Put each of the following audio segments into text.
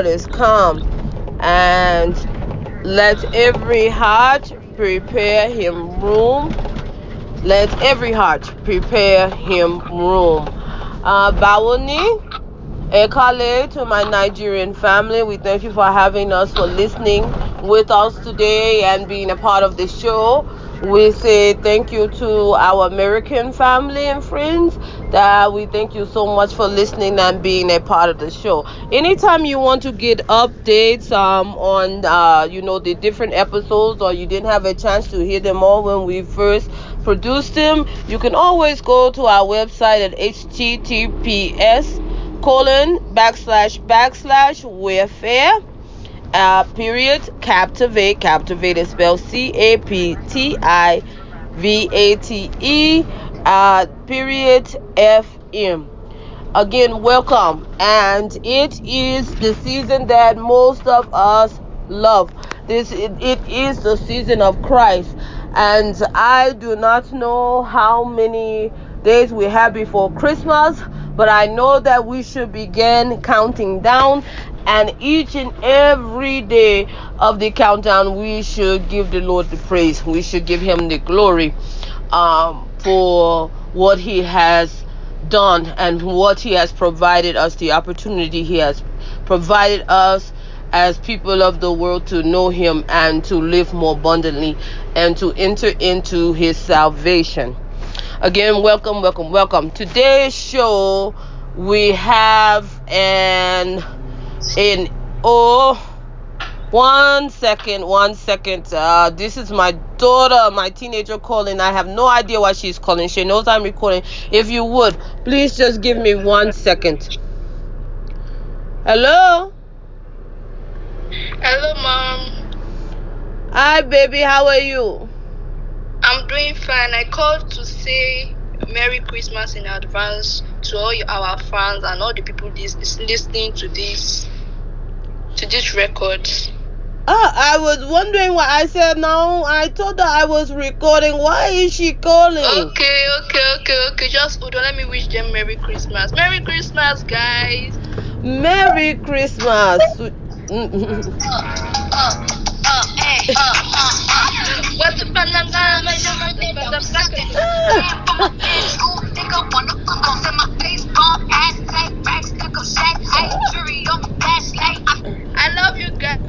Lord is come. And let every heart prepare him room. Let every heart prepare him room. Uh, Bawoni, Ekale to my Nigerian family. We thank you for having us, for listening with us today and being a part of the show. We say thank you to our American family and friends. That we thank you so much for listening and being a part of the show. Anytime you want to get updates um, on uh, you know the different episodes or you didn't have a chance to hear them all when we first produced them, you can always go to our website at https colon backslash backslash warfare uh, period captivate captivate is spelled c-a-p-t-i-v-a-t-e uh, period f-m again welcome. And it is the season that most of us love. This it, it is the season of christ. And i do not know how many days we have before christmas but i know that we should begin counting down and each and every day of the countdown we should give the lord the praise. We should give him the glory um, for what he has done and what he has provided us the opportunity he has provided us as people of the world to know him and to live more abundantly and to enter into his salvation. Again welcome welcome welcome. Today's show we have an an oh one second, one second. Uh, this is my daughter, my teenager calling. I have no idea why she's calling. She knows I'm recording. If you would, please just give me one second. Hello? Hello, mom. Hi, baby. How are you? I'm doing fine. I called to say Merry Christmas in advance to all our fans and all the people this, listening to this to this record. Ah, I was wondering why I said no. I told her I was recording. Why is she calling? Okay, okay, okay, okay. Just hold on. Let me wish them Merry Christmas. Merry Christmas, guys. Merry Christmas.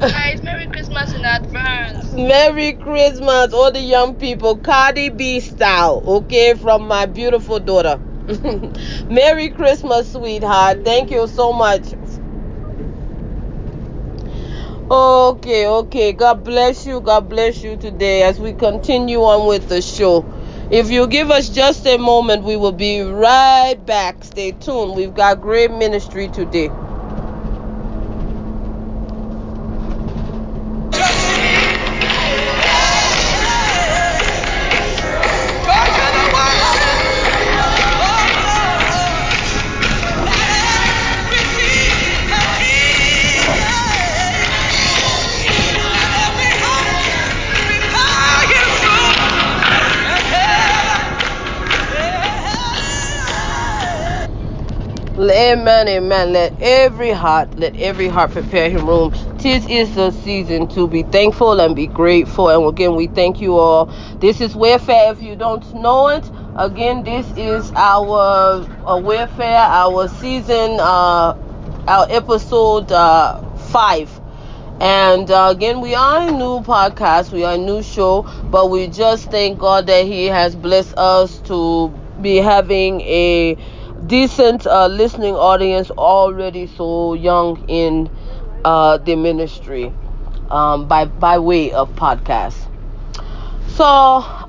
Guys. Merry Christmas in advance. Merry Christmas, all the young people, Cardi B style, okay, from my beautiful daughter. Merry Christmas, sweetheart. Thank you so much. Okay, okay. God bless you. God bless you today as we continue on with the show. If you give us just a moment, we will be right back. Stay tuned. We've got great ministry today. Amen, amen. Let every heart, let every heart prepare him room. Tis is the season to be thankful and be grateful. And again, we thank you all. This is Warfare. If you don't know it, again, this is our uh, Warfare, our season, uh, our episode uh, five. And uh, again, we are a new podcast, we are a new show, but we just thank God that He has blessed us to be having a decent uh, listening audience already so young in uh, the ministry um, by by way of podcast. So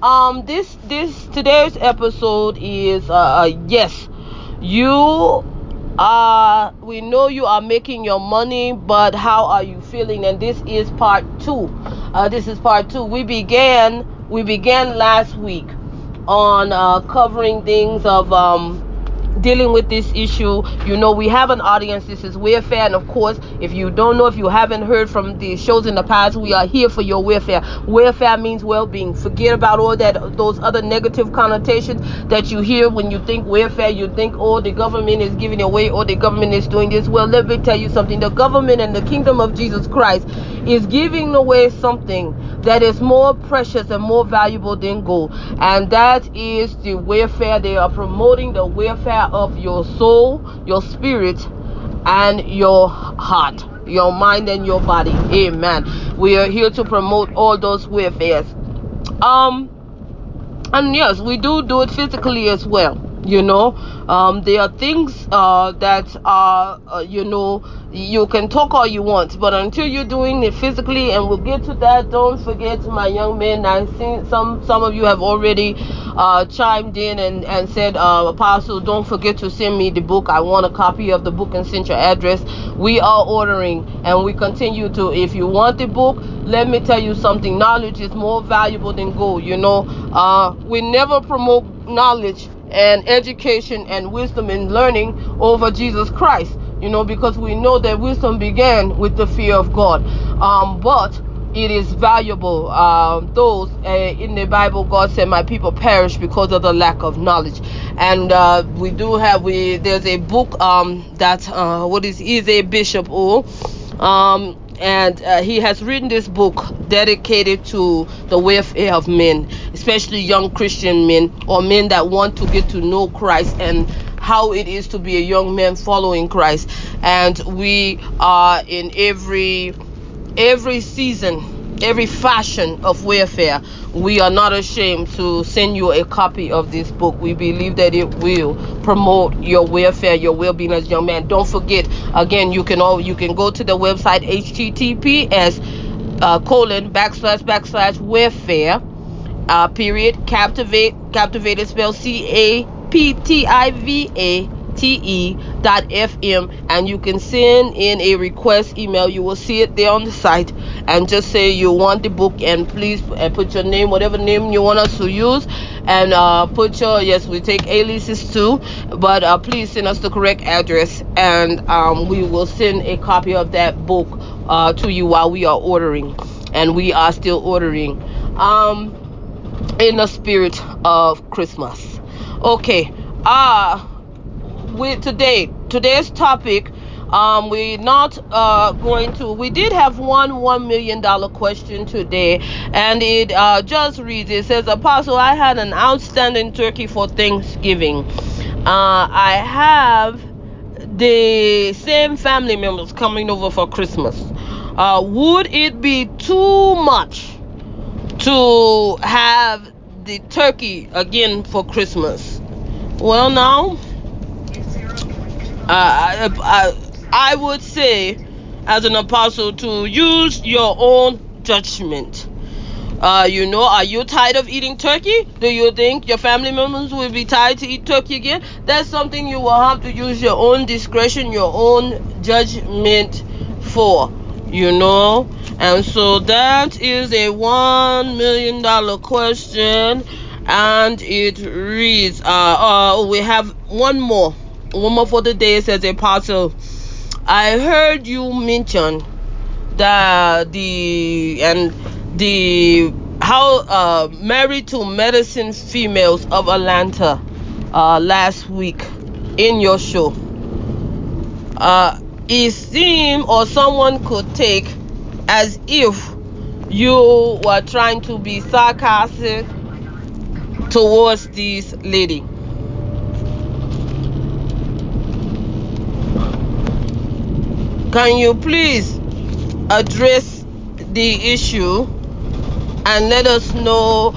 um, this this today's episode is uh, uh, yes, you are we know you are making your money, but how are you feeling? And this is part two. Uh, this is part two. We began we began last week on uh, covering things of um, dealing with this issue. You know, we have an audience. This is welfare, and of course, if you don't know, if you haven't heard from the shows in the past, we are here for your welfare. Welfare means well-being. Forget about all that those other negative connotations that you hear when you think welfare. You think, oh, the government is giving away, or the government is doing this. Well, let me tell you something. The government and the kingdom of Jesus Christ is giving away something that is more precious and more valuable than gold, and that is the welfare. They are promoting the welfare of your soul, your spirit, and your heart, your mind, and your body. Amen. We are here to promote all those welfares. Um, and yes, we do do it physically as well you know um, there are things uh, that are uh, you know you can talk all you want but until you're doing it physically and we'll get to that don't forget my young men i think some some of you have already uh, chimed in and, and said uh, apostle don't forget to send me the book. I want a copy of the book and send your address. We are ordering and we continue to if you want the book let me tell you something knowledge is more valuable than gold you know. Uh, we never promote knowledge and education and wisdom and learning over Jesus Christ. You know, because we know that wisdom began with the fear of God. Um, but it is valuable. Um, those uh, in the Bible, God said, "My people perish because of the lack of knowledge." And uh, we do have we there's a book um, that uh, what is is a bishop or um, and uh, he has written this book dedicated to the welfare of men, especially young Christian men or men that want to get to know Christ and how it is to be a young man following Christ. And we are in every every season every fashion of warfare. We are not ashamed to send you a copy of this book. We believe that it will promote your welfare your well-being as young man. Don't forget again you can all you can go to the website https uh, colon backslash backslash welfare uh, period captivate captivate is spelled c-a-p-t-i-v-a te dot fm and you can send in a request email. You will see it there on the site. And just say you want the book and please put your name whatever name you want us to use. And uh, put your yes we take aliases too. But uh, please send us the correct address and um, we will send a copy of that book uh, to you while we are ordering. And we are still ordering. Um, in the spirit of christmas. Okay uh with today today's topic um we're not uh going to we did have one one million dollar question today and it uh just reads it says apostle i had an outstanding turkey for thanksgiving. Uh i have the same family members coming over for christmas. Uh would it be too much to have the turkey again for christmas well now uh, I, I, would say, as an apostle, to use your own judgment. Uh, you know, are you tired of eating turkey? Do you think your family members will be tired to eat turkey again? That's something you will have to use your own discretion, your own judgment for, you know. And so that is a one million dollar question, and it reads, uh, uh, we have one more one more for the day says apostle. I heard you mention that the and the how uh married to medicine females of atlanta uh last week in your show. Uh it seemed or someone could take as if you were trying to be sarcastic towards this lady Can you please address the issue and let us know?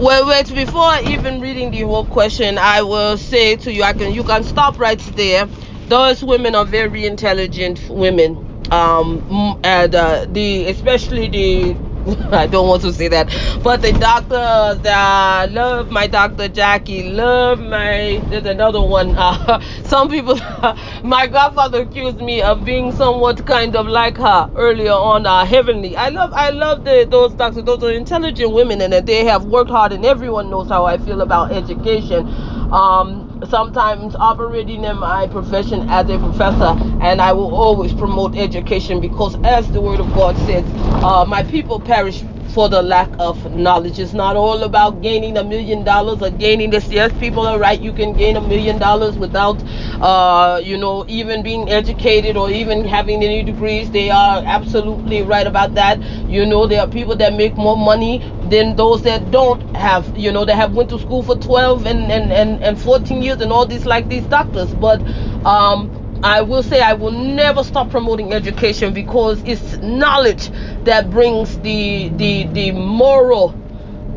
Well, wait, before even reading the whole question, I will say to you, I can you can stop right there. Those women are very intelligent women. Um, and uh, the especially the I don't want to say that, but the doctor that love my doctor Jackie, love my there's another one. Uh, some people, my godfather accused me of being somewhat kind of like her earlier on. Uh, heavenly, I love I love the, those doctors. Those are intelligent women, and they have worked hard. And everyone knows how I feel about education. Um, sometimes operating in my profession as a professor, and I will always promote education because, as the Word of God says, uh, my people perish for the lack of knowledge. It's not all about gaining a million dollars or gaining this. Yes, people are right. You can gain a million dollars without, uh, you know, even being educated or even having any degrees. They are absolutely right about that. You know, there are people that make more money than those that don't have, you know, that have went to school for 12 and, and, and, and 14 years and all these like these doctors. But, um, I will say I will never stop promoting education because it's knowledge that brings the the the moral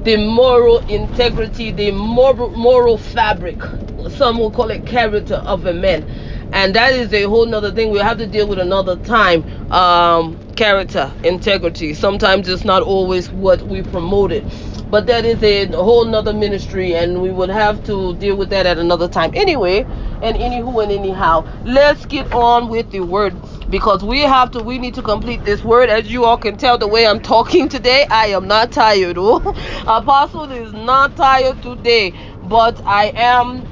the moral integrity, the moral moral fabric. Some will call it character of a man. And that is a whole nother thing we'll have to deal with another time. Um, character, integrity. Sometimes it's not always what we promoted but that is a whole nother ministry and we would have to deal with that at another time. Anyway and anywho and anyhow let's get on with the word because we have to we need to complete this word. As you all can tell the way i'm talking today i am not tired oh. Apostle is not tired today but i am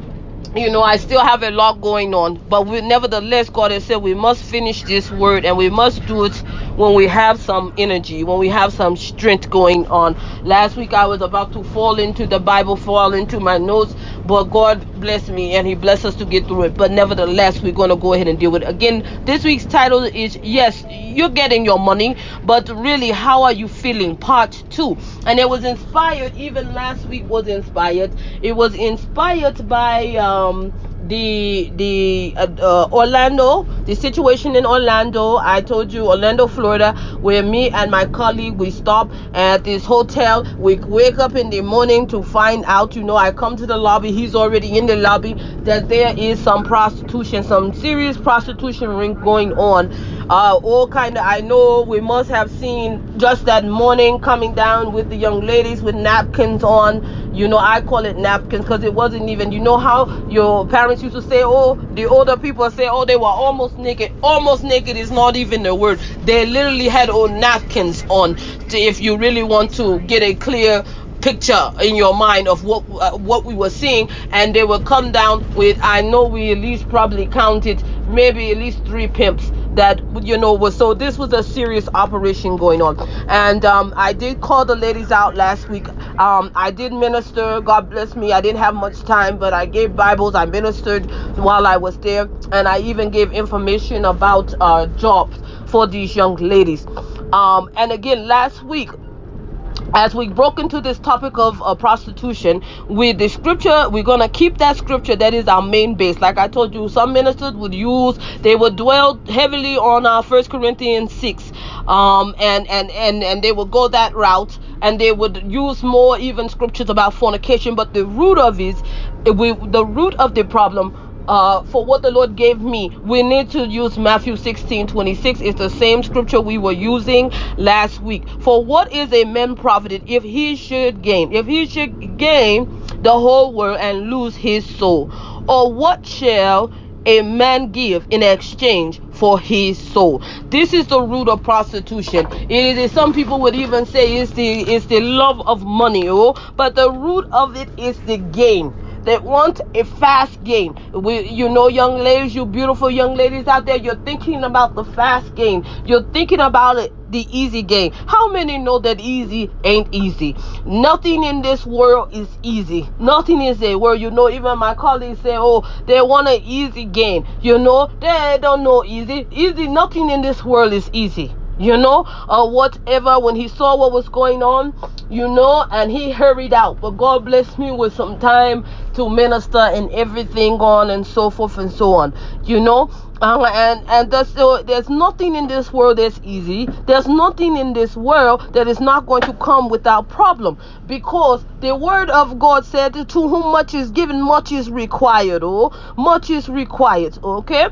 you know, I still have a lot going on, but we, nevertheless, God has said we must finish this word and we must do it when we have some energy, when we have some strength going on. Last week I was about to fall into the Bible, fall into my notes, but God bless me and He blessed us to get through it. But nevertheless, we're going to go ahead and deal with it. Again, this week's title is Yes, you're getting your money, but really, how are you feeling? Part two. And it was inspired, even last week was inspired. It was inspired by. Um, the the uh, uh, Orlando, the situation in Orlando. I told you Orlando, Florida, where me and my colleague we stop at this hotel. We wake up in the morning to find out. You know, I come to the lobby. He's already in the lobby. That there is some prostitution, some serious prostitution ring going on. Uh, all kind of. I know we must have seen just that morning coming down with the young ladies with napkins on. You know, I call it napkins because it wasn't even. You know how your parents used to say, oh, the older people say, oh, they were almost naked. Almost naked is not even a word. They literally had old napkins on. To, if you really want to get a clear picture in your mind of what uh, what we were seeing and they will come down with i know we at least probably counted maybe at least three pimps that you know was so this was a serious operation going on. And um, i did call the ladies out last week. Um, i did minister. God bless me. I didn't have much time but i gave bibles. I ministered while i was there and i even gave information about uh, jobs for these young ladies. Um, and again last week as we broke into this topic of uh, prostitution with the scripture we're gonna keep that scripture that is our main base. Like i told you some ministers would use they would dwell heavily on our uh, first corinthians 6 um and and and and they would go that route and they would use more even scriptures about fornication. But the root of it we the root of the problem uh, for what the Lord gave me, we need to use Matthew 16 26. It's the same scripture we were using last week. For what is a man profited if he should gain, if he should gain the whole world and lose his soul? Or what shall a man give in exchange for his soul. This is the root of prostitution. It is some people would even say it's the it's the love of money, oh, but the root of it is the gain. They want a fast game. We, you know, young ladies, you beautiful young ladies out there, you're thinking about the fast game. You're thinking about it, the easy game. How many know that easy ain't easy? Nothing in this world is easy. Nothing is a word. You know, even my colleagues say, oh, they want an easy game. You know, they don't know easy. Easy, nothing in this world is easy you know, or whatever. When he saw what was going on, you know, and he hurried out. But God blessed me with some time to minister and everything on and so forth and so on, you know. Uh, and and there's, so there's nothing in this world that's easy. There's nothing in this world that is not going to come without problem because the word of God said, "To whom much is given, much is required." Oh, much is required. Okay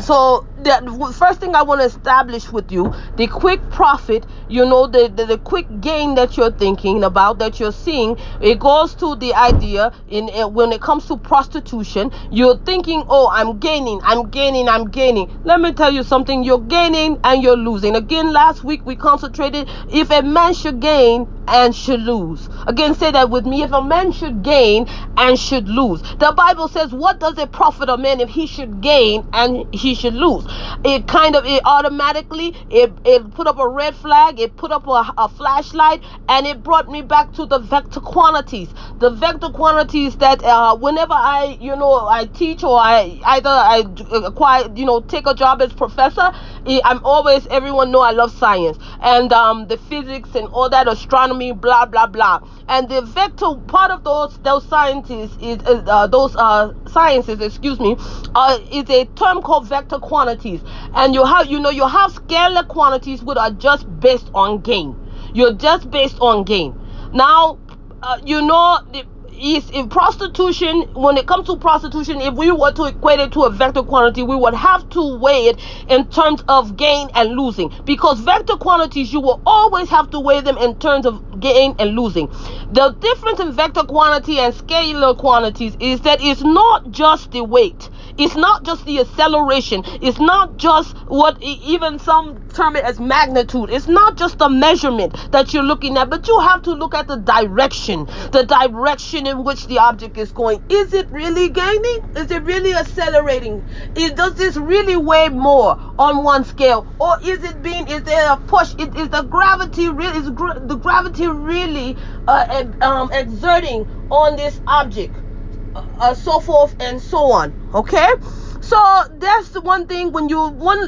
so the first thing i want to establish with you the quick profit you know the, the, the quick gain that you're thinking about that you're seeing it goes to the idea in uh, when it comes to prostitution you're thinking oh i'm gaining i'm gaining i'm gaining let me tell you something you're gaining and you're losing again last week we concentrated if a man should gain and should lose. Again, say that with me. If a man should gain and should lose. The Bible says, what does it profit a man if he should gain and he should lose? It kind of, it automatically, it, it put up a red flag, it put up a, a flashlight, and it brought me back to the vector quantities. The vector quantities that uh, whenever I, you know, I teach or I either I acquire, you know, take a job as professor, I'm always, everyone know I love science and um, the physics and all that astronomy, blah blah blah. And the vector part of those those sciences is uh, those uh, sciences, excuse me, uh, is a term called vector quantities. And you have you know you have scalar quantities which are just based on gain. You're just based on gain. Now, uh, you know the is in prostitution when it comes to prostitution if we were to equate it to a vector quantity we would have to weigh it in terms of gain and losing because vector quantities you will always have to weigh them in terms of gain and losing the difference in vector quantity and scalar quantities is that it's not just the weight it's not just the acceleration. It's not just what even some term it as magnitude. It's not just the measurement that you're looking at, but you have to look at the direction, the direction in which the object is going. Is it really gaining? Is it really accelerating? Is, does this really weigh more on one scale, or is it being? Is there a push? Is, is the gravity really? Is the gravity really uh, um, exerting on this object? uh, so forth and so on. Okay? So that's the one thing when you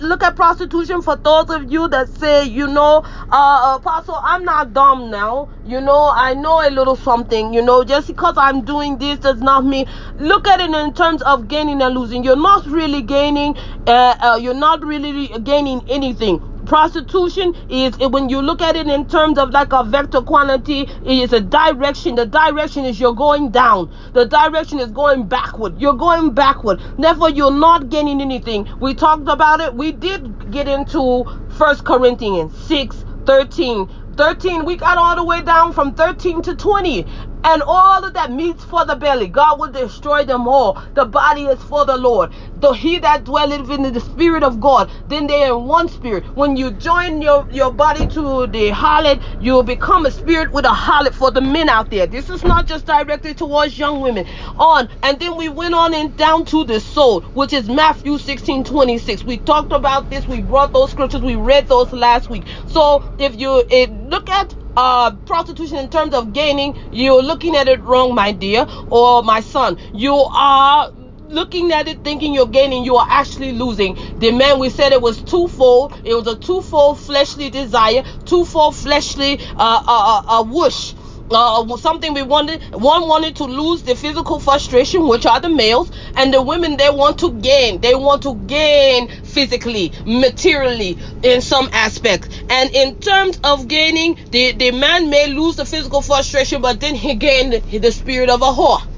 to look at prostitution for those of you that say, you know, uh, Apostle, I'm not dumb now. You know, I know a little something. You know, just because I'm doing this does not mean. Look at it in terms of gaining and losing. You're not really gaining. Uh, uh, you're not really gaining anything prostitution is when you look at it in terms of like a vector quantity it is a direction. The direction is you're going down. The direction is going backward. You're going backward. Therefore you're not gaining anything. We talked about it. We did get into first corinthians 6 13 13 we got all the way down from 13 to 20 and all of that meats for the belly. God will destroy them all. The body is for the Lord. Though he that dwelleth in the spirit of God, then they are one spirit. When you join your, your body to the harlot, you will become a spirit with a harlot for the men out there. This is not just directed towards young women. On and then we went on and down to the soul, which is Matthew 16 26. We talked about this, we brought those scriptures, we read those last week. So if you if, look at uh, prostitution in terms of gaining, you're looking at it wrong, my dear, or my son. You are looking at it thinking you're gaining, you are actually losing. The man, we said it was twofold. It was a twofold fleshly desire, twofold fleshly uh, uh, uh, uh whoosh uh, something we wanted. One wanted to lose the physical frustration, which are the males, and the women they want to gain. They want to gain physically, materially, in some aspects. And in terms of gaining, the the man may lose the physical frustration, but then he gained the spirit of a whore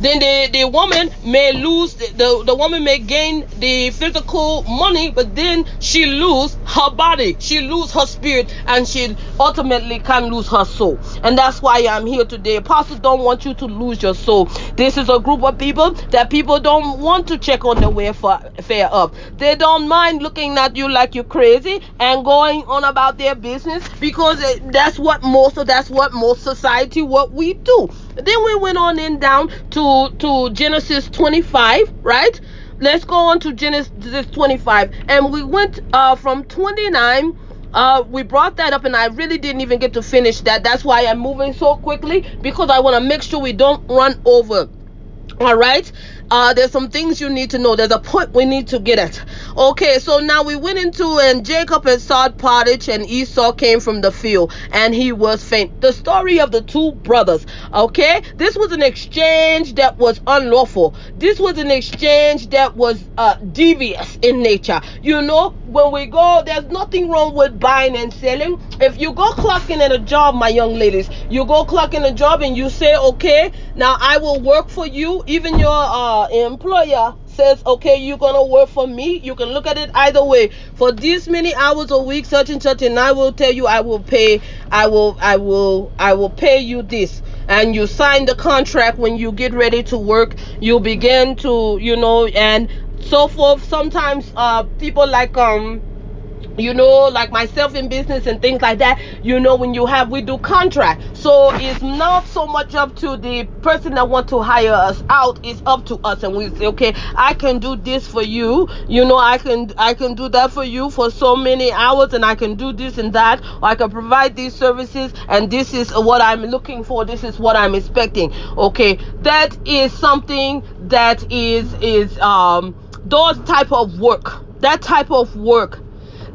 then the, the woman may lose the, the, woman may gain the physical money but then she lose her body. She lose her spirit and she ultimately can lose her soul. And that's why i'm here today. Apostles don't want you to lose your soul. This is a group of people that people don't want to check on the welfare of they don't mind looking at you like you're crazy and going on about their business because that's what most of that's what most society what we do then we went on in down to to Genesis 25, right? Let's go on to Genesis 25, and we went uh, from 29. Uh, we brought that up, and I really didn't even get to finish that. That's why I'm moving so quickly because I want to make sure we don't run over. All right uh, there's some things you need to know. There's a point we need to get at. Okay, so now we went into and Jacob had sawed pottage and Esau came from the field and he was faint. The story of the two brothers. Okay, this was an exchange that was unlawful. This was an exchange that was uh, devious in nature. You know, when we go, there's nothing wrong with buying and selling. If you go clocking at a job, my young ladies, you go clocking a job and you say, okay, now I will work for you, even your uh employer says, okay, you're gonna work for me, you can look at it either way. For this many hours a week, such and such, and I will tell you, I will pay, I will, I will, I will pay you this. And you sign the contract when you get ready to work. You begin to, you know, and so forth. Sometimes uh, people like um you know like myself in business and things like that you know when you have we do contract. So it's not so much up to the person that want to hire us out it's up to us. And we say okay i can do this for you. You know i can i can do that for you for so many hours and i can do this and that. Or i can provide these services and this is what i'm looking for. This is what i'm expecting. Okay that is something that is is um those type of work that type of work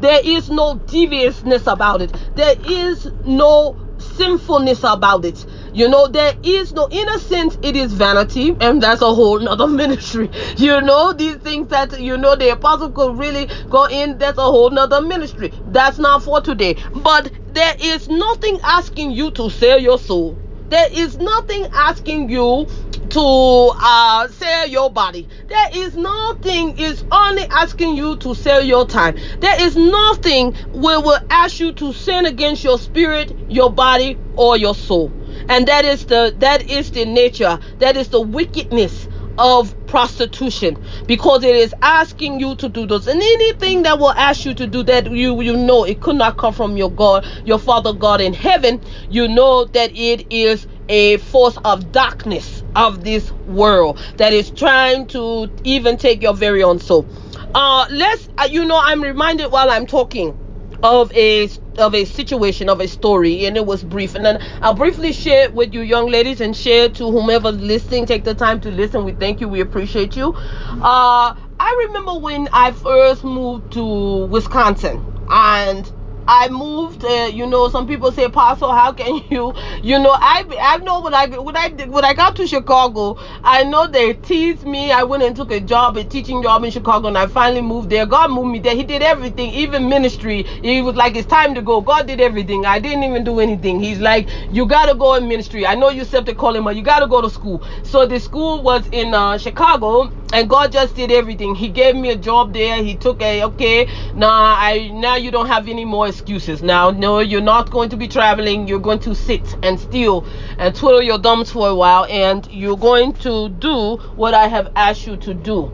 there is no deviousness about it. There is no sinfulness about it. You know, there is no innocence, it is vanity, and that's a whole nother ministry. You know, these things that you know the apostle could really go in, that's a whole nother ministry. That's not for today. But there is nothing asking you to sell your soul. There is nothing asking you to uh, sell your body. There is nothing it's only asking you to sell your time. There is nothing where will ask you to sin against your spirit, your body, or your soul. And that is the that is the nature, that is the wickedness of prostitution because it is asking you to do those and anything that will ask you to do that you you know it could not come from your god your father god in heaven you know that it is a force of darkness of this world that is trying to even take your very own soul. Uh let's uh, you know i'm reminded while i'm talking of a of a situation of a story and it was brief. And then i'll briefly share it with you young ladies and share to whomever listening. Take the time to listen. We thank you. We appreciate you. Uh i remember when i first moved to wisconsin and I moved. Uh, you know, some people say, Pastor, how can you? You know, I I know when I when I when I got to Chicago, I know they teased me. I went and took a job, a teaching job in Chicago, and I finally moved there. God moved me there. He did everything, even ministry. He was like, it's time to go. God did everything. I didn't even do anything. He's like, you gotta go in ministry. I know you accepted calling, but you gotta go to school. So the school was in uh, Chicago and God just did everything. He gave me a job there. He took a okay. Now I now you don't have any more excuses. Now no, you're not going to be traveling. You're going to sit and steal and twiddle your thumbs for a while, and you're going to do what I have asked you to do.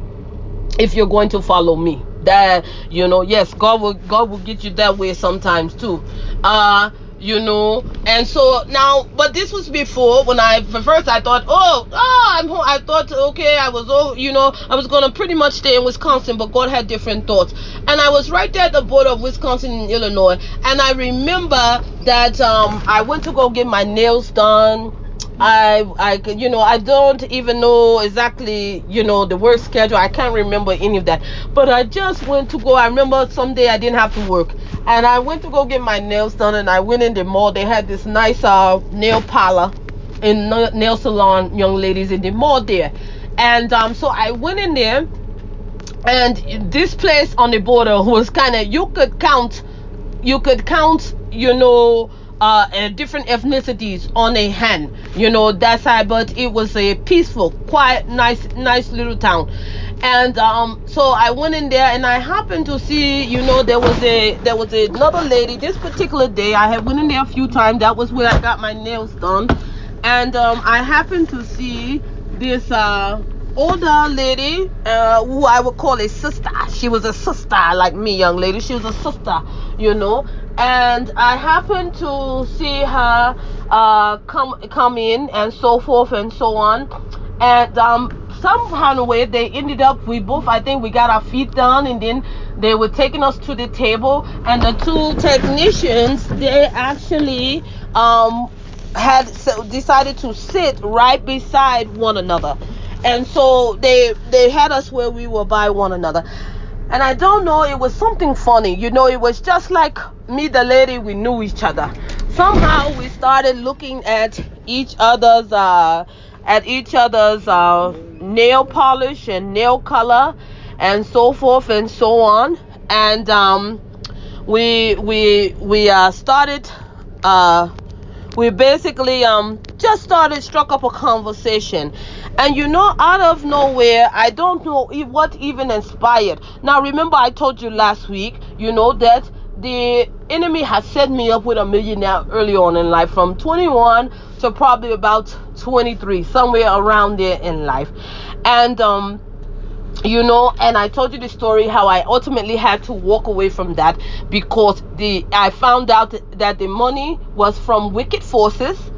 If you're going to follow me, that you know, yes, God will God will get you that way sometimes too. Uh you know. And so now but this was before when i first i thought oh oh i'm home i thought okay i was oh you know i was gonna pretty much stay in wisconsin but god had different thoughts. And i was right there at the border of wisconsin and illinois and i remember that um i went to go get my nails done I, I, you know, I don't even know exactly, you know, the work schedule. I can't remember any of that. But I just went to go. I remember someday I didn't have to work, and I went to go get my nails done. And I went in the mall. They had this nice uh, nail parlor in nail salon, young ladies in the mall there. And um, so I went in there, and this place on the border was kind of you could count, you could count, you know uh, uh, different ethnicities on a hand. You know that side, but it was a peaceful, quiet, nice, nice little town. And um, so I went in there, and I happened to see, you know, there was a there was another lady. This particular day, I had went in there a few times. That was where I got my nails done, and um, I happened to see this uh older lady uh, who I would call a sister. She was a sister like me, young lady. She was a sister, you know and I happened to see her uh, come come in and so forth and so on, and um, somehow way they ended up we both I think we got our feet down, and then they were taking us to the table and the two technicians they actually um, had decided to sit right beside one another and so they they had us where we were by one another and I don't know, it was something funny. You know, it was just like me, the lady, we knew each other. Somehow we started looking at each other's uh at each other's uh nail polish and nail color and so forth and so on. And um we we we uh started uh we basically um just started struck up a conversation and you know out of nowhere i don't know if what even inspired. Now remember i told you last week you know that the enemy has set me up with a millionaire early on in life from 21 to probably about 23 somewhere around there in life. And um you know and i told you the story how i ultimately had to walk away from that because the i found out that the money was from wicked forces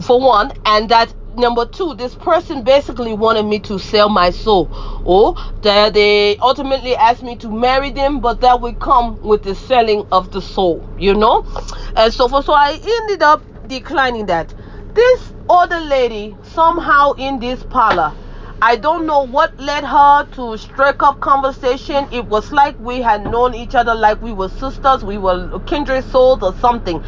for one and that number two this person basically wanted me to sell my soul or that they ultimately asked me to marry them but that would come with the selling of the soul you know and so for so i ended up declining that this other lady somehow in this parlor I don't know what led her to strike up conversation. It was like we had known each other, like we were sisters, we were kindred souls or something.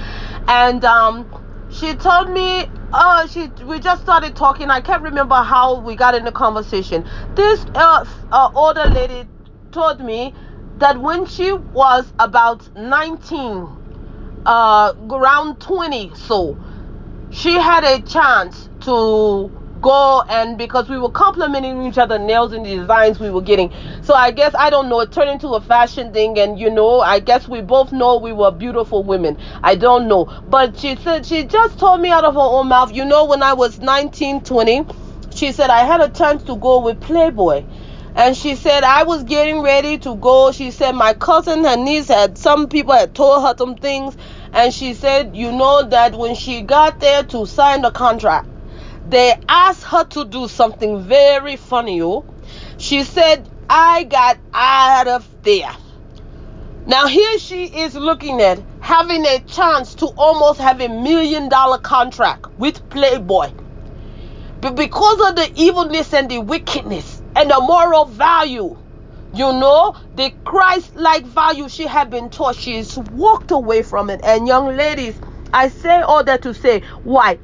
And um, she told me, uh, she we just started talking. I can't remember how we got in the conversation. This uh, uh, older lady told me that when she was about 19, uh, around 20, so she had a chance to go and because we were complimenting each other nails and the designs we were getting. So i guess i don't know it turned into a fashion thing and you know i guess we both know we were beautiful women. I don't know. But she said she just told me out of her own mouth you know when i was 19 20 she said i had a chance to go with playboy. And she said i was getting ready to go. She said my cousin her niece had some people had told her some things. And she said you know that when she got there to sign the contract they asked her to do something very funny. Oh. She said, I got out of there. Now, here she is looking at having a chance to almost have a million dollar contract with Playboy. But because of the evilness and the wickedness and the moral value, you know, the Christ like value she had been taught, she's walked away from it. And, young ladies, I say all that to say, why?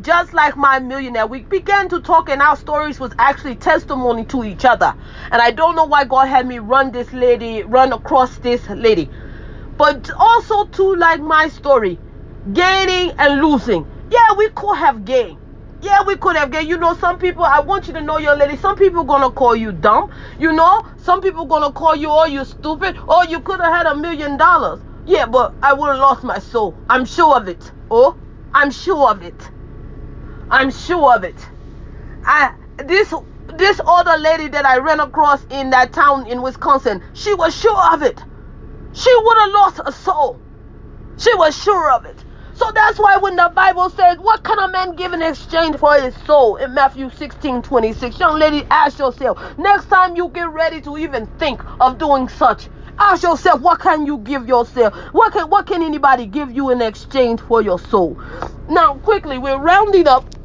Just like my millionaire, we began to talk, and our stories was actually testimony to each other. And I don't know why God had me run this lady, run across this lady. But also, too, like my story, gaining and losing. Yeah, we could have gained. Yeah, we could have gained. You know, some people, I want you to know, your lady, some people gonna call you dumb. You know, some people gonna call you, oh, you stupid. Oh, you could have had a million dollars. Yeah, but I would have lost my soul. I'm sure of it. Oh, I'm sure of it. I'm sure of it. I this this other lady that I ran across in that town in Wisconsin, she was sure of it. She would have lost her soul. She was sure of it. So that's why when the Bible says, What can a man give in exchange for his soul? In Matthew 16 26, young lady, ask yourself, next time you get ready to even think of doing such, ask yourself, What can you give yourself? What can, what can anybody give you in exchange for your soul? Now, quickly, we're rounding up.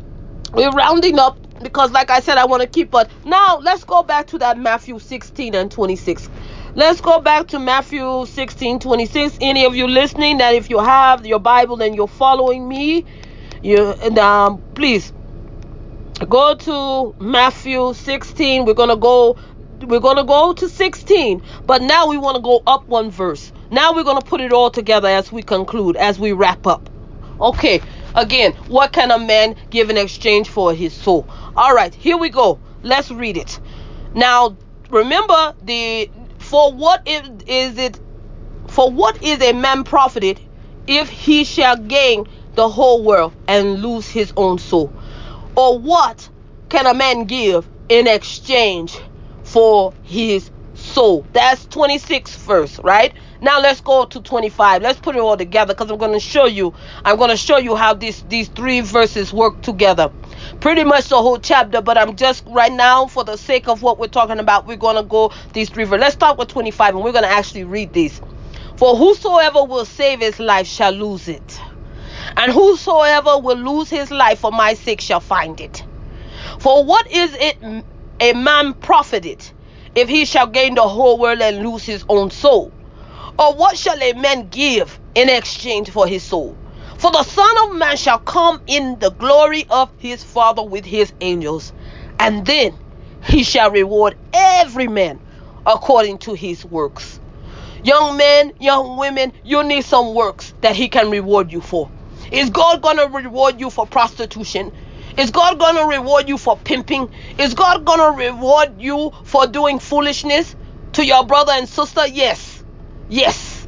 We're rounding up because, like I said, I want to keep but Now, let's go back to that Matthew 16 and 26. Let's go back to Matthew 16 26. Any of you listening that if you have your Bible and you're following me, you and um please go to Matthew 16. We're gonna go we're gonna go to 16, but now we want to go up one verse. Now we're gonna put it all together as we conclude, as we wrap up. Okay, again, what can a man give in exchange for his soul? All right, here we go. Let's read it. Now, remember the for what is it for what is a man profited if he shall gain the whole world and lose his own soul? Or what can a man give in exchange for his soul? That's 26 verse, right? Now let's go to 25. Let's put it all together because I'm going to show you. I'm going to show you how these these three verses work together pretty much the whole chapter, but I'm just right now, for the sake of what we're talking about, we're going to go these three verses. Let's start with 25 and we're going to actually read these. For whosoever will save his life shall lose it, and whosoever will lose his life for my sake shall find it. For what is it a man profited if he shall gain the whole world and lose his own soul? Or what shall a man give in exchange for his soul? For the Son of Man shall come in the glory of his Father with his angels, and then he shall reward every man according to his works. Young men, young women, you need some works that he can reward you for. Is God going to reward you for prostitution? Is God going to reward you for pimping? Is God going to reward you for doing foolishness to your brother and sister? Yes. Yes.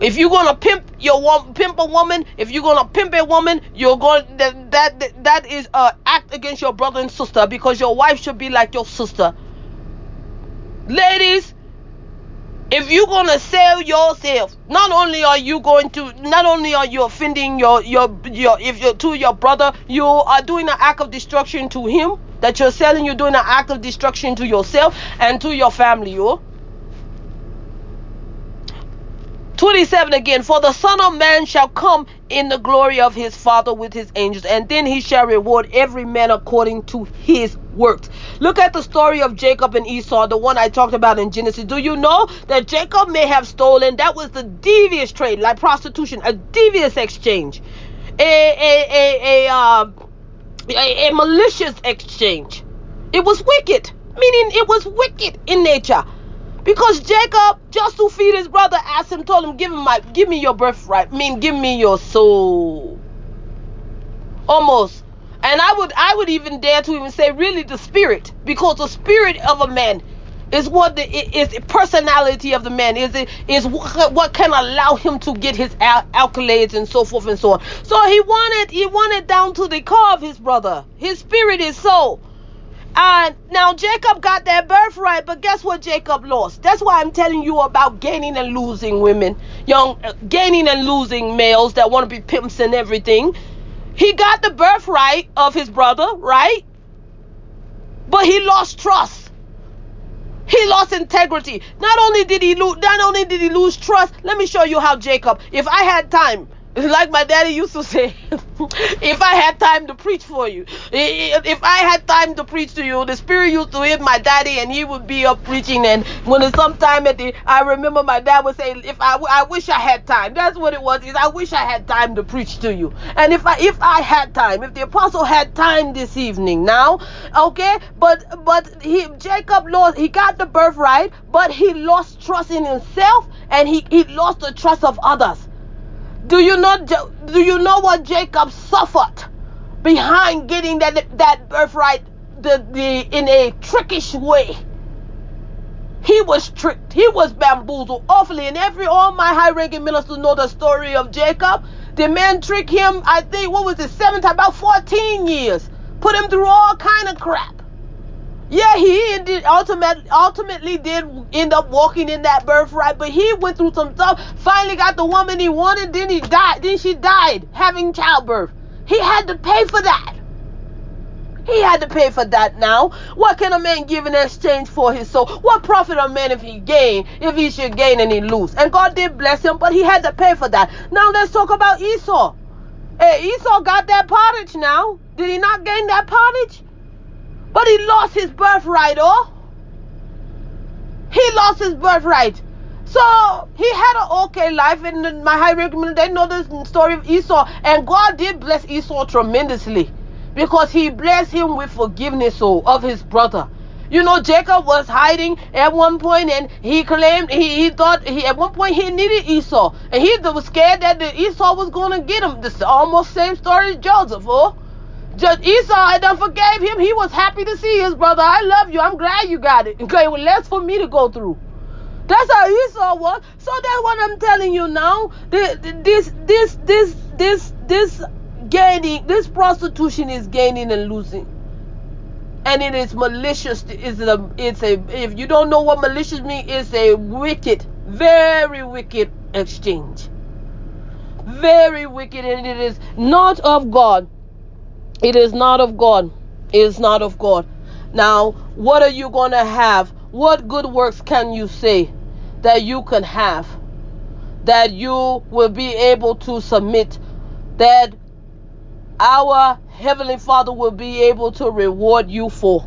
If you're gonna pimp your pimp a woman, if you're gonna pimp a woman, you're going that that that is a act against your brother and sister because your wife should be like your sister. Ladies, if you're gonna sell yourself, not only are you going to, not only are you offending your your your if you're to your brother, you are doing an act of destruction to him. That you're selling, you're doing an act of destruction to yourself and to your family, yo. 27 again, for the Son of Man shall come in the glory of his Father with his angels, and then he shall reward every man according to his works. Look at the story of Jacob and Esau, the one I talked about in Genesis. Do you know that Jacob may have stolen? That was the devious trade, like prostitution, a devious exchange, a a a a, uh, a, a malicious exchange. It was wicked, meaning it was wicked in nature. Because Jacob, just to feed his brother, asked him, told him, give him my give me your birthright. I mean, give me your soul. Almost. And I would I would even dare to even say really the spirit. Because the spirit of a man is what the is the personality of the man is it is what, can allow him to get his al- accolades and so forth and so on so he wanted he wanted down to the core of his brother his spirit his soul and now Jacob got that birthright, but guess what Jacob lost? That's why I'm telling you about gaining and losing women, young uh, gaining and losing males that want to be pimps and everything. He got the birthright of his brother, right? But he lost trust. He lost integrity. Not only did he lose, not only did he lose trust. Let me show you how Jacob. If I had time, like my daddy used to say, if I had time to preach for you, if I had time to preach to you, the spirit used to hit my daddy and he would be up preaching. And when it's sometime at the, I remember my dad would say, if I, I wish I had time. That's what it was. Is I wish I had time to preach to you. And if I, if I had time, if the apostle had time this evening now, okay, but, but he, Jacob lost, he got the birthright, but he lost trust in himself and he, he lost the trust of others. Do you not do you know what Jacob suffered behind getting that that birthright the, the in a trickish way? He was tricked. He was bamboozled awfully. And every all my high-ranking ministers know the story of Jacob. The man tricked him, I think, what was it, seven times, about 14 years. Put him through all kind of crap. Yeah, he ultimately ultimately did end up walking in that birthright, but he went through some stuff. Finally got the woman he wanted. Then he died. Then she died having childbirth. He had to pay for that. He had to pay for that now. What can a man give in exchange for his soul? What profit a man if he gain, if he should gain and he lose? And God did bless him, but he had to pay for that. Now let's talk about Esau. Hey, Esau got that pottage now. Did he not gain that pottage? But he lost his birthright, oh. He lost his birthright. So he had an okay life, and my high recommend they know the story of Esau, and God did bless Esau tremendously because he blessed him with forgiveness oh, of his brother. You know, Jacob was hiding at one point, and he claimed he, he thought he at one point he needed Esau, and he was scared that Esau was going to get him. This almost same story as Joseph, oh. Just Esau I done forgave him. He was happy to see his brother. I love you. I'm glad you got it. Okay, well, less for me to go through. That's how Esau was. So that's what I'm telling you now. This, this, this, this, this gaining, this prostitution is gaining and losing, and it is malicious. It's a, it's a. If you don't know what malicious means, it's a wicked, very wicked exchange. Very wicked, and it is not of God. It is not of God. It is not of God. Now, what are you going to have? What good works can you say that you can have? That you will be able to submit? That our Heavenly Father will be able to reward you for?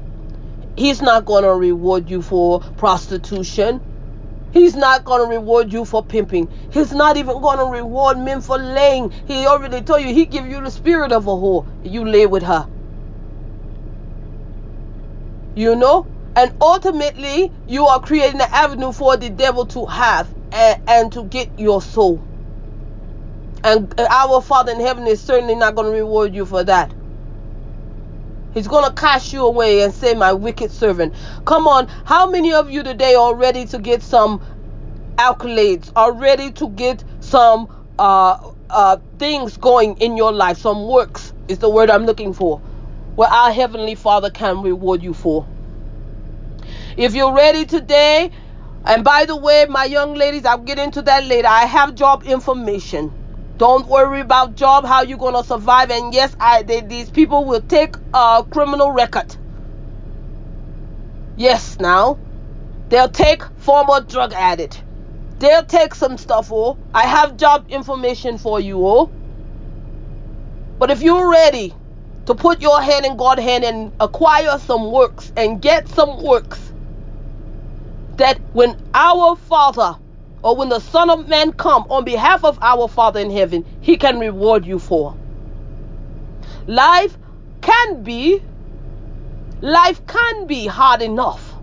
He's not going to reward you for prostitution. He's not going to reward you for pimping. He's not even going to reward men for laying. He already told you he give you the spirit of a whore. You lay with her. You know? And ultimately, you are creating an avenue for the devil to have and, and to get your soul. And our Father in heaven is certainly not going to reward you for that. He's going to cast you away and say, My wicked servant. Come on. How many of you today are ready to get some accolades, are ready to get some uh, uh, things going in your life? Some works is the word I'm looking for, where our Heavenly Father can reward you for. If you're ready today, and by the way, my young ladies, I'll get into that later. I have job information. Don't worry about job, how you're gonna survive. And yes, I they, these people will take a criminal record. Yes, now they'll take former drug addict. They'll take some stuff. Oh, I have job information for you. Oh, but if you're ready to put your hand in God's hand and acquire some works and get some works, that when our Father or when the Son of Man come on behalf of our Father in heaven, he can reward you for. Life can be life can be hard enough.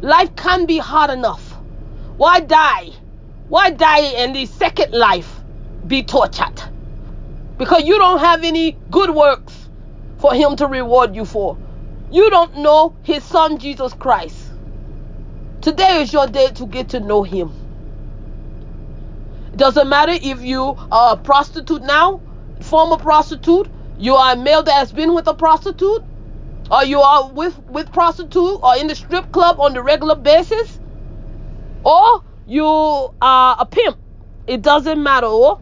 Life can be hard enough. Why die? Why die in the second life be tortured? Because you don't have any good works for him to reward you for. You don't know his son Jesus Christ. Today is your day to get to know him. It doesn't matter if you are a prostitute now, former prostitute, you are a male that has been with a prostitute, or you are with with prostitute or in the strip club on the regular basis, or you are a pimp. It doesn't matter. Or,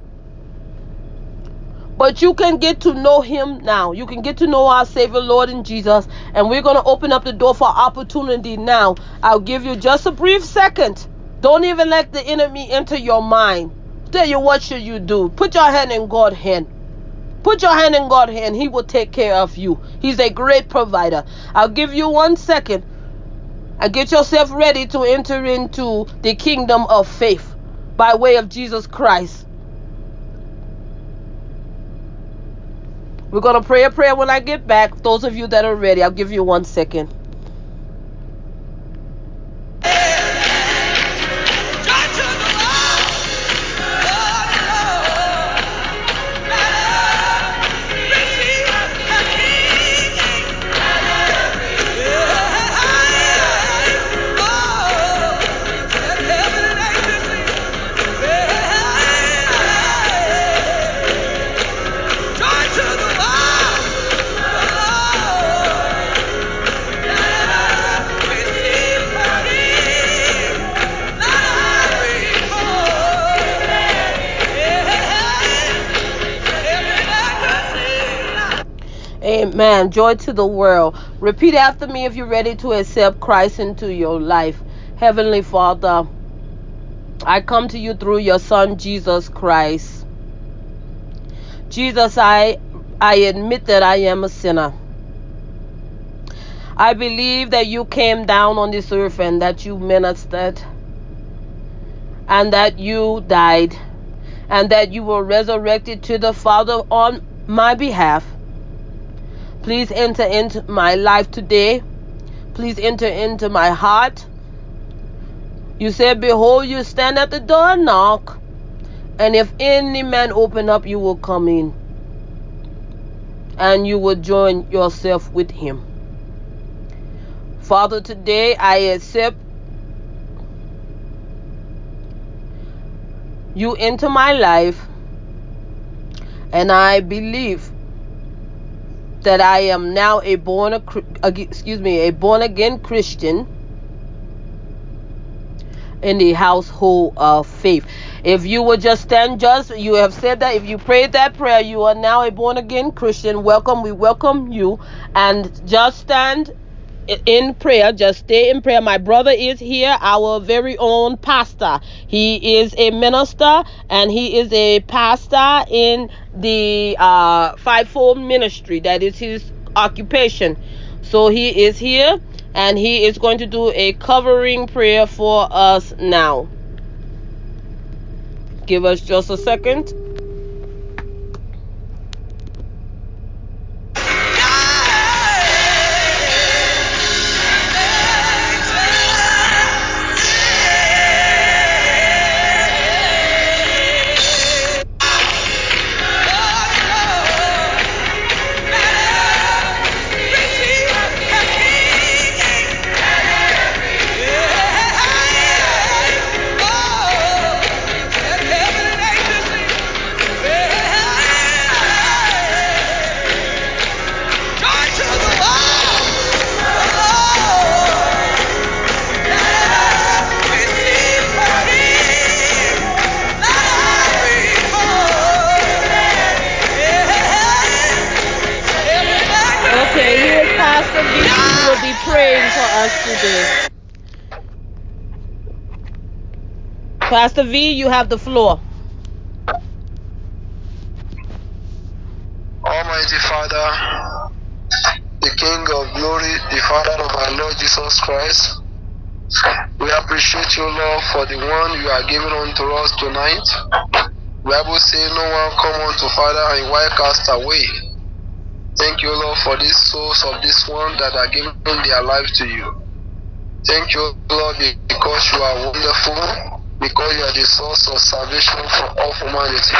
but you can get to know him now. You can get to know our Savior, Lord and Jesus. And we're going to open up the door for opportunity now. I'll give you just a brief second. Don't even let the enemy enter your mind. Tell you what should you do. Put your hand in God's hand. Put your hand in God's hand. He will take care of you. He's a great provider. I'll give you one second. And get yourself ready to enter into the kingdom of faith by way of Jesus Christ. We're going to pray a prayer when I get back. Those of you that are ready, I'll give you one second. Amen. Joy to the world. Repeat after me if you're ready to accept Christ into your life. Heavenly Father, I come to you through your Son, Jesus Christ. Jesus, I, I admit that I am a sinner. I believe that you came down on this earth and that you ministered and that you died and that you were resurrected to the Father on my behalf. Please enter into my life today. Please enter into my heart. You said, Behold, you stand at the door knock. And if any man open up, you will come in. And you will join yourself with him. Father, today I accept you into my life. And I believe that I am now a born a, excuse me a born again Christian in the household of faith. If you would just stand just you have said that if you prayed that prayer you are now a born again Christian. Welcome, we welcome you and just stand in prayer just stay in prayer. My brother is here our very own pastor. He is a minister and he is a pastor in the uh fivefold ministry. That is his occupation. So he is here and he is going to do a covering prayer for us now. Give us just a second today. Pastor V, you have the floor. Almighty Father, the King of glory, the Father of our Lord Jesus Christ, we appreciate you, Lord, for the one you are giving unto us tonight. Bible says, No one come unto Father and why cast away. Thank you, Lord, for these souls of this one that are giving their life to you. Thank you, Lord, because you are wonderful, because you are the source of salvation for all humanity.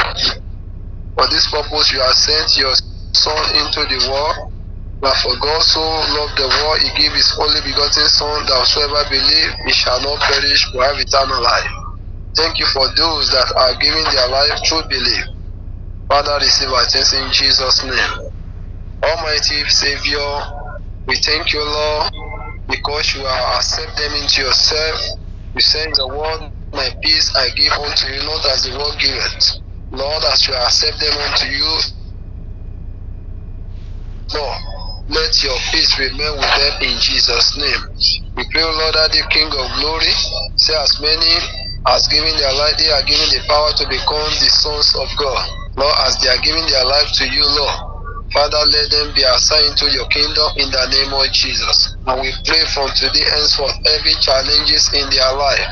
For this purpose, you have sent your Son into the world. But for God so loved the world, he gave his only begotten Son, that whosoever believe, he shall not perish, but have eternal life. Thank you for those that are giving their life through belief. Father, receive our thanks in Jesus' name. Almighty Savior, we thank you, Lord, because you are accept them into yourself. You say the word, My peace I give unto you, not as the world giveth. Lord, as you accept them unto you, Lord, let your peace remain with them in Jesus' name. We pray, Lord, that the King of glory, say as many as giving their life, they are given the power to become the sons of God. Lord, as they are giving their life to you, Lord, Father, let them be assigned to your kingdom in the name of Jesus. And we pray from today henceforth every challenges in their life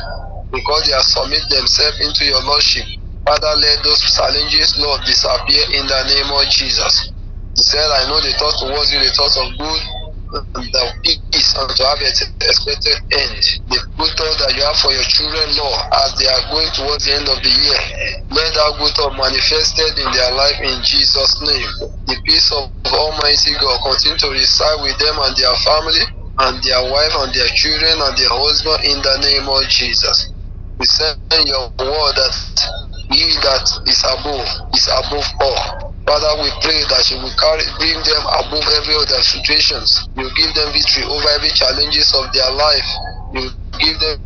because they have submit themselves into your lordship. Father, let those challenges, Lord, disappear in the name of Jesus. He said, I know the thoughts towards you, the thoughts of good the peace and to have an expected end. The good thought that you have for your children, Lord, as they are going towards the end of the year. Let that good thought manifested in their life in Jesus' name. The peace of Almighty God continue to reside with them and their family and their wife and their children and their husband in the name of Jesus. We send your word that he that is above is above all. Father, we pray that you will carry, bring them above every other situations. You give them victory over every challenges of their life. You give them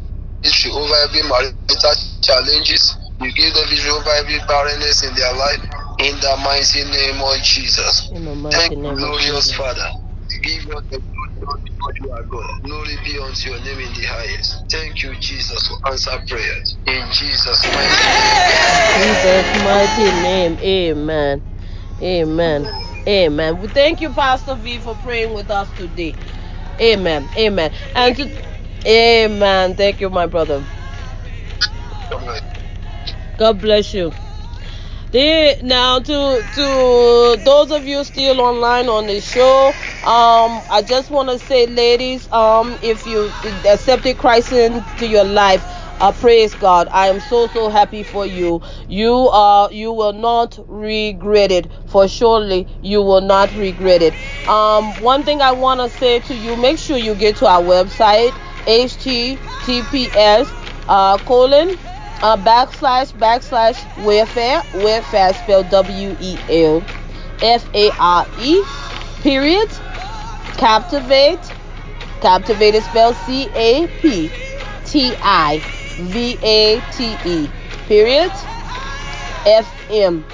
victory over every marital challenges. You give them victory over every barrenness in their life. In the mighty name of Jesus. In the mighty Thank you, name glorious. Father. Give us the glory you are God. Glory be unto your name in the highest. Thank you, Jesus, for answer prayers. In Jesus' mighty name. Jesus' mighty name. Amen. Amen. Amen. We thank you, Pastor V, for praying with us today. Amen. Amen. And to, Amen. Thank you, my brother. God bless you. The, now to to those of you still online on the show, um, I just want to say, ladies, um, if you accepted Christ into your life, uh, praise God. I am so so happy for you. You uh you will not regret it. For surely you will not regret it. Um, one thing I want to say to you, make sure you get to our website, https uh colon uh, backslash backslash welfare welfare spelled W E L F A R E period captivate captivate is spelled C A P T I V A T E period F M.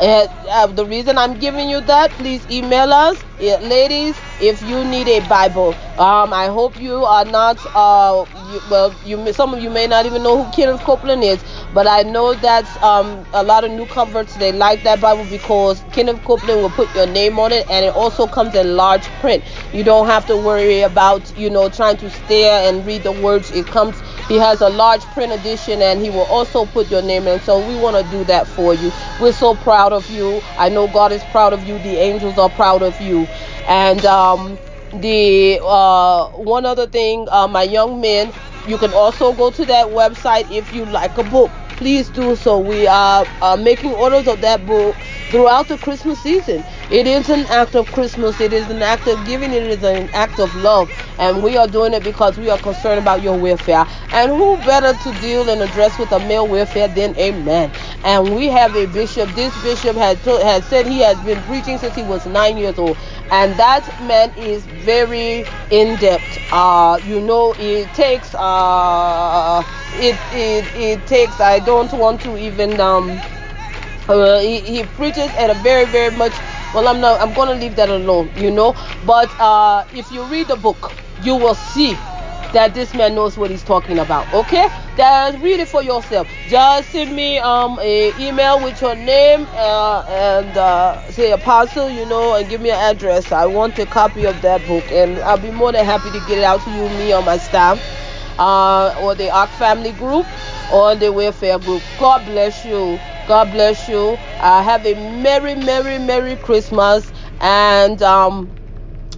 Uh, the reason I'm giving you that, please email us, ladies. If you need a Bible, um, I hope you are not. Uh, you, well, you some of you may not even know who Kenneth Copeland is, but I know that um a lot of new converts they like that Bible because Kenneth Copeland will put your name on it, and it also comes in large print. You don't have to worry about you know trying to stare and read the words. It comes. He has a large print edition, and he will also put your name in. So we want to do that for you. We're so proud of you. I know God is proud of you. The angels are proud of you. And um, the uh, one other thing, uh, my young men, you can also go to that website if you like a book. Please do so. We are uh, making orders of that book throughout the Christmas season. It is an act of Christmas. It is an act of giving. It is an act of love. And we are doing it because we are concerned about your welfare. And who better to deal and address with a male welfare than a man? And we have a bishop. This bishop has, told, has said he has been preaching since he was nine years old. And that man is very in depth. Uh, you know, it takes, uh, it, it, it takes, I don't want to even, um, uh, he, he preaches at a very very much well i'm not i'm gonna leave that alone you know but uh if you read the book you will see that this man knows what he's talking about. Okay, just read it for yourself. Just send me um a email with your name uh, and uh, say apostle, you know, and give me an address. I want a copy of that book, and I'll be more than happy to get it out to you, me or my staff, uh, or the Ark Family Group, or the Welfare Group. God bless you. God bless you. Uh, have a merry, merry, merry Christmas, and um,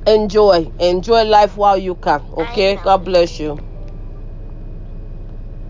enjoy, enjoy life while you can. Okay. God bless you.